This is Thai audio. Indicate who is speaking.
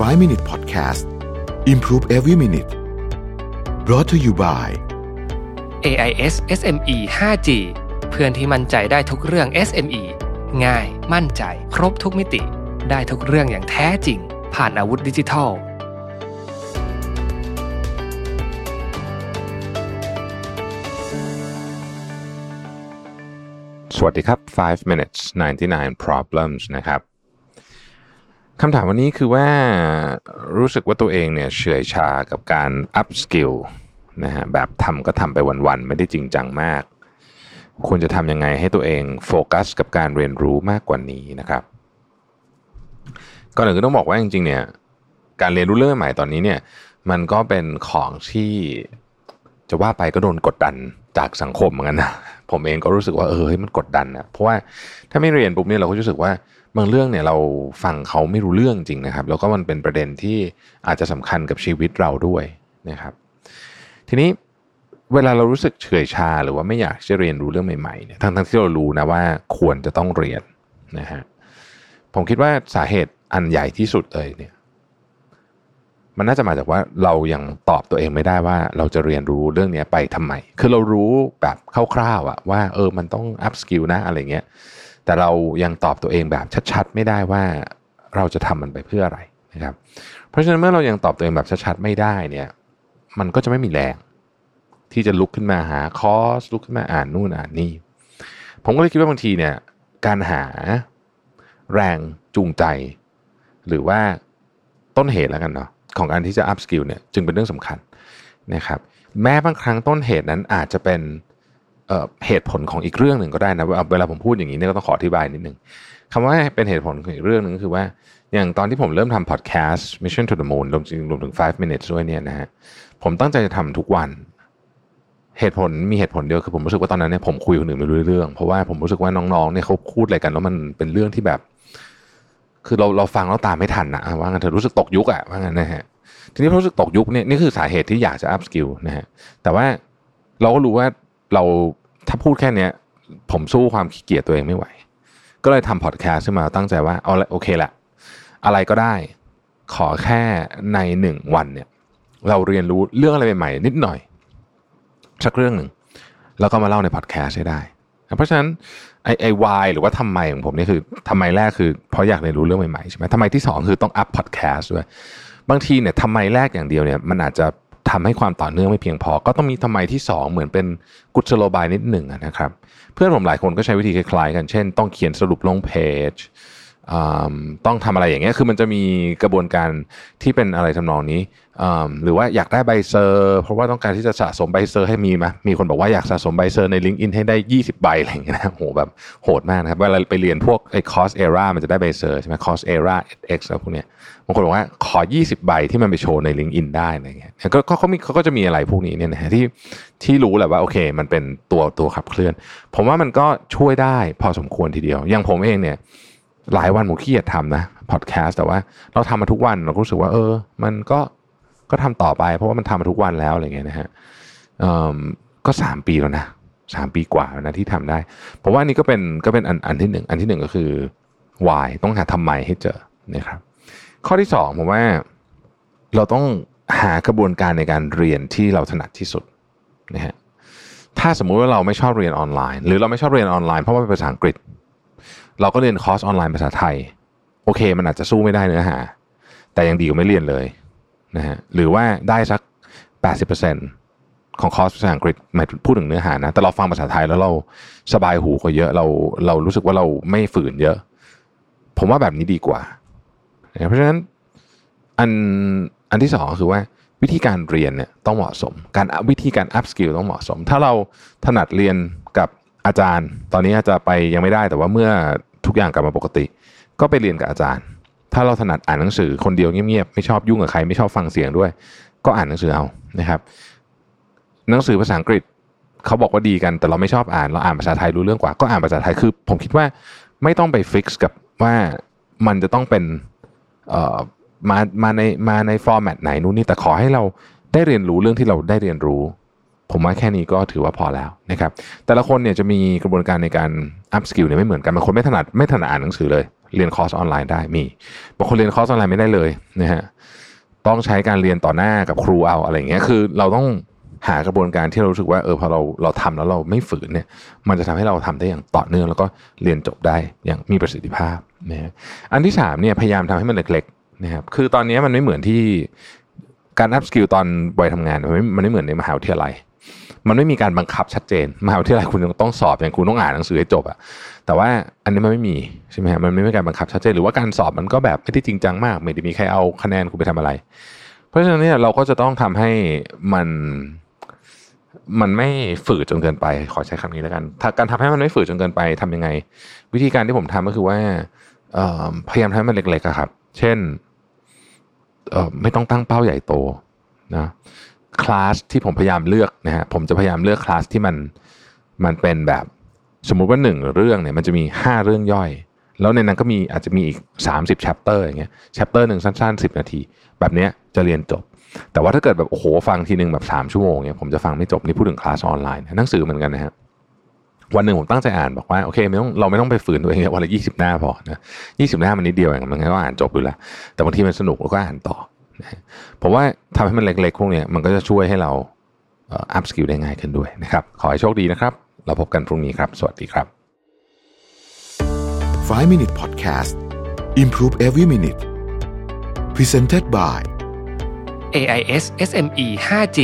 Speaker 1: 5 Minute Podcast Improve Every Minute brought to you by
Speaker 2: AIS SME 5G เพื่อนที่มั่นใจได้ทุกเรื่อง SME ง่าย มั่นใจ ครบทุกมิติ ได้ทุกเรื่องอย่างแท้จริง ผ่านอาวุธดิจิทัล
Speaker 3: สวัสดีครับ 5 minutes 99 problems นะครับ คำถามวันนี้คือว่ารู้สึกว่าตัวเองเนี่ยเฉื่อยชากับการ up skill นะฮะแบบทำก็ทำไปวันๆ ไม่ได้จริงจังมาก ควรจะทำยังไงให้ตัวเองโฟกัสกับการเรียนรู้มากกว่านี้นะครับก่อนอื่นก็ต้องบอกว่าจริงๆเนี่ยการเรียนรู้เรื่องใหม่ตอนนี้เนี่ยมันก็เป็นของที่จะว่าไปก็โดนกดดันจากสังคมเหมือนกันนะผมเองก็รู้สึกว่าเออมันกดดันนะเพราะว่าถ้าไม่เรียนปุ๊บเนี่ยเราก็รู้สึกว่า บางเรื่องเนี่ยเราฟังเขาไม่รู้เรื่องจริงนะครับ แล้วก็มันเป็นประเด็นที่อาจจะสำคัญกับชีวิตเราด้วยนะครับ ทีนี้เวลาเรารู้สึกเฉื่อยชาหรือว่าไม่อยากจะเรียนรู้เรื่องใหม่ๆเนี่ยทั้งทั้งที่เรารู้นะว่าควรจะต้องเรียนนะฮะผมคิดว่าสาเหตุอันใหญ่ที่สุดเลยเนี่ยมันน่าจะมาจากว่าเรายังตอบตัวเองไม่ได้ว่าเราจะเรียนรู้เรื่องนี้ไปทำไม คือเรารู้แบบคร่าวๆอะว่าเออมันต้อง upskill นะอะไรเงี้ย แต่เรายังตอบตัวเองแบบชัดๆ ไม่ได้ว่าเราจะทำมันไปเพื่ออะไรนะครับ เพราะฉะนั้นเมื่อเรายังตอบตัวเองแบบชัดๆ ไม่ได้เนี่ย มันก็จะไม่มีแรง ที่จะลุกขึ้นมาหาคอร์สลุกขึ้นมาอ่านนู่นอ่านนี่ ผมก็เลยคิดว่าบางทีเนี่ย การหาแรงจูงใจ หรือว่าต้นเหตุแล้วกันเนาะของการที่จะ up skill เนี่ยจึงเป็นเรื่องสำคัญนะครับ แม้บางครั้งต้นเหตุนั้นอาจจะเป็น เหตุผลของอีกเรื่องหนึ่งก็ได้นะเวลาผมพูดอย่างนี้เนี่ยก็ต้องขออธิบายนิดนึงคำว่าเป็นเหตุผลของอีกเรื่องหนึ่งก็คือว่า อย่างตอนที่ผมเริ่มทำพอดแคสต์ Mission to the Moon รวมถึงรวมถึง 5 minutes ด้วยเนี่ยนะฮะผมตั้งใจจะทำทุกวัน เหตุผลมีเหตุผลเดียวคือผมรู้สึกว่าตอนนั้นเนี่ยผมคุยคนอื่นไม่รู้เรื่อง เพราะว่าผมรู้สึกว่าน้องๆเนี่ยเขาพูดอะไรกันแล้วมันเป็นเรื่องที่แบบ คือเราเราฟังแล้วตามไม่ทันนะว่างั้นเธอรู้สึกตกยุคอะว่างั้นนะฮะทีนี้รู้สึกตกยุคเนี่ยนี่คือสาเหตุที่อยากจะ upskill นะฮะแต่ว่าเราก็รู้ว่าเรา ถ้าพูดแค่เนี้ยผมสู้ความขี้เกียจตัวเองไม่ไหว ก็เลยทำพอดแคสต์ขึ้นมาตั้งใจว่าเอาละโอเคแหละอะไรก็ได้ ขอแค่ในหนึ่งวันเนี่ย เราเรียนรู้เรื่องอะไรใหม่ๆนิดหน่อยสักเรื่องหนึ่งแล้วก็มาเล่าในพอดแคสต์ให้ได้ เพราะฉะนั้นไอไอ why หรือว่าทำไมของผมนี่คือทำไมแรกคือเพราะอยากเรียนรู้เรื่องใหม่ๆใช่ไหมทำไมที่สองคือต้อง up พอดแคสต์ด้วย บางทีเนี่ยทำไมแรกอย่างเดียวเนี่ยมันอาจจะ ทำให้ความต่อเนื่องไม่เพียงพอ ก็ต้องมีทำไมที่ 2 เหมือนเป็นกุศโลบายนิดหนึ่งนะครับ เพื่อนผมหลายคนก็ใช้วิธีคล้ายๆกัน เช่น ต้องเขียนสรุปลงเพจ ต้องทำอะไรอย่างเงี้ยคือมันจะมีกระบวนการที่เป็นอะไรทำนองนี้หรือว่าอยากได้ใบ cert เพราะว่าต้องการที่จะสะสมใบ cert ให้มีมามีคนบอกว่าอยากสะสมใบ cert ใน l i n k ์อินให้ได้ 20 ใบอะไรอย่างเงี้ยนะโหแบบโหดมากนะครับเวลาไปเรียนพวกไอ้ Coursera มันจะได้ใบ cert ใช่ไหม Coursera edX อะไรพวกเนี้ยบางคนบอกว่าขอ 20 ใบที่มันไปโชว์ใน l i n k ์อินได้อะไรเงี้ยก็เขามีเขาก็จะมีอะไรพวกนี้เนี่ยนะที่ที่รู้แหละว่าโอเค มันเป็นตัวตัวขับเคลื่อน ผมว่ามันก็ช่วยได้พอสมควรทีเดียวอย่างผมเองเนี่ย หลายวันผมขี้เกียจทำนะพอดแคสต์แต่ว่าเราทำมาทุกวันเราก็รู้สึกว่าเออ มันก็ก็ทำต่อไป เพราะว่ามันทำมาทุกวันแล้วอะไรเงี้ยนะฮะก็สามปีแล้วนะสามปีกว่าแล้วนะที่ทำได้ผมว่านี่ก็เป็นก็เป็นอันอันที่หนึ่งอันที่หนึ่งก็คือ why ต้องหาทำไมให้เจอนะครับข้อที่สองผมว่าเราต้องหากระบวนการในการเรียนที่เราถนัดที่สุดนะฮะถ้าสมมุติว่าเราไม่ชอบเรียนออนไลน์ หรือเราไม่ชอบเรียนออนไลน์เพราะว่าเป็นภาษาอังกฤษ เราก็เรียนคอร์สออนไลน์ภาษาไทย โอเค มันอาจจะสู้ไม่ได้เนื้อหา แต่ยังดีกว่าไม่เรียนเลยนะฮะหรือว่าได้สัก 80%ของคอร์สภาษาอังกฤษหมายพูดถึงเนื้อหานะ แต่เราฟังภาษาไทยแล้วเราสบายหูกว่าเยอะเราเรารู้สึกว่าเราไม่ฝืนเยอะ ผมว่าแบบนี้ดีกว่า เพราะฉะนั้นอันอันที่สองคือว่าวิธีการเรียนเนี่ยต้องเหมาะสม การวิธีการ upskill ต้องเหมาะสม ถ้าเราถนัดเรียนกับอาจารย์ ตอนนี้อาจจะไปยังไม่ได้แต่ว่าเมื่อ ทุกอย่างกลับมาปกติ ก็ไปเรียนกับอาจารย์ ถ้าเราถนัดอ่านหนังสือคนเดียวเงียบๆไม่ชอบยุ่งกับใครไม่ชอบฟังเสียงด้วย ก็อ่านหนังสือเอานะครับ หนังสือภาษาอังกฤษเขาบอกว่าดีกันแต่เราไม่ชอบอ่านเราอ่านภาษาไทยรู้เรื่องกว่าก็อ่านภาษาไทยคือ ผมคิดว่าไม่ต้องไปฟิกซ์กับว่ามันจะต้องเป็นเอ่อมามาในมาในฟอร์แมตไหนนู่นนี่แต่ขอให้เราได้เรียนรู้เรื่องที่เราได้เรียนรู้ ผมว่าแค่นี้ก็ถือว่าพอแล้วนะครับแต่ละคนเนี่ยจะมีกระบวนการในการ upskill เนี่ยไม่เหมือนกันบางคนไม่ถนัดไม่ถนัดอ่านหนังสือเลยเรียนคอร์สออนไลน์ได้มีบางคนเรียนคอร์สออนไลน์ไม่ได้เลยนะฮะต้องใช้การเรียนต่อหน้ากับครูเอาอะไรเงี้ยคือเราต้องหากระบวนการที่เรารู้สึกว่าเออพอเราเราทำแล้วเราไม่ฝืนเนี่ย มันจะทำให้เราทำได้อย่างต่อเนื่องแล้วก็เรียนจบได้อย่างมีประสิทธิภาพนะฮะอันที่สามเนี่ยพยายามทำให้มันเล็กๆนะครับคือตอนนี้มันไม่เหมือนที่การ upskill ตอนวัยทำงานมันไม่มันไม่เหมือนในมหาวิทยาลัย มันไม่มีการบังคับชัดเจนมหาวิทยาลัยคุณต้องสอบอย่างคุณต้องอ่านหนังสือให้จบอะแต่ว่าอันนี้มันไม่มีใช่ไหมฮะมันไม่มีการบังคับชัดเจนหรือว่าการสอบมันก็แบบไม่ได้จริงจังมากไม่ได้มีใครเอาคะแนนคุณไปทำอะไร เพราะฉะนั้นเนี่ยเราก็จะต้องทำให้มันมันไม่ฝืดจนเกินไป ขอใช้คำนี้แล้วกันาการทำให้มันไม่ฝืดจนเกินไปทำยังไง วิธีการที่ผมทำก็คือว่าพยายามทำให้มันเล็กๆครับ เช่นไม่ต้องตั้งเป้าใหญ่โตนะ คลาสที่ผมพยายามเลือกนะฮะผมจะพยายามเลือกคลาสที่มันมันเป็นแบบสมมุติว่าหนึ่งเรื่องเนี่ยมันจะมีห้าเรื่องย่อย แล้วในนั้นก็มีอาจจะมีอีก 30 chapter อย่างเงี้ย chapter หนึ่งสั้น ๆ 10 นาที แบบเนี้ยจะเรียนจบ แต่ว่าถ้าเกิดแบบโอ้โหฟังทีหนึ่งแบบ3ชั่วโมงเนี่ยผมจะฟังไม่จบนี่พูดถึงคลาสออนไลน์หนังสือเหมือนกันนะฮะวันหนึ่งผมตั้งใจอ่านบอกว่าโอเคไม่ต้องเราไม่ต้องไปฝืนตัวเองวันละยี่สิบหน้าพอนะยี่สิบหน้ามันนิดเดียวเองมันก็อ่านจบอยู่แล้วแต่บางทีมันสนุกแล้วก็อ่านต่อ ผมว่าทำให้มันเล็กๆพวกนี้มันก็จะช่วยให้เรา upskill ได้ง่ายขึ้นด้วยนะครับ ขอให้โชคดีนะครับ เราพบกันพรุ่งนี้ครับ สวัสดีครับ
Speaker 1: 5 Minute Podcast Improve Every Minute Presented by
Speaker 2: AIS SME 5G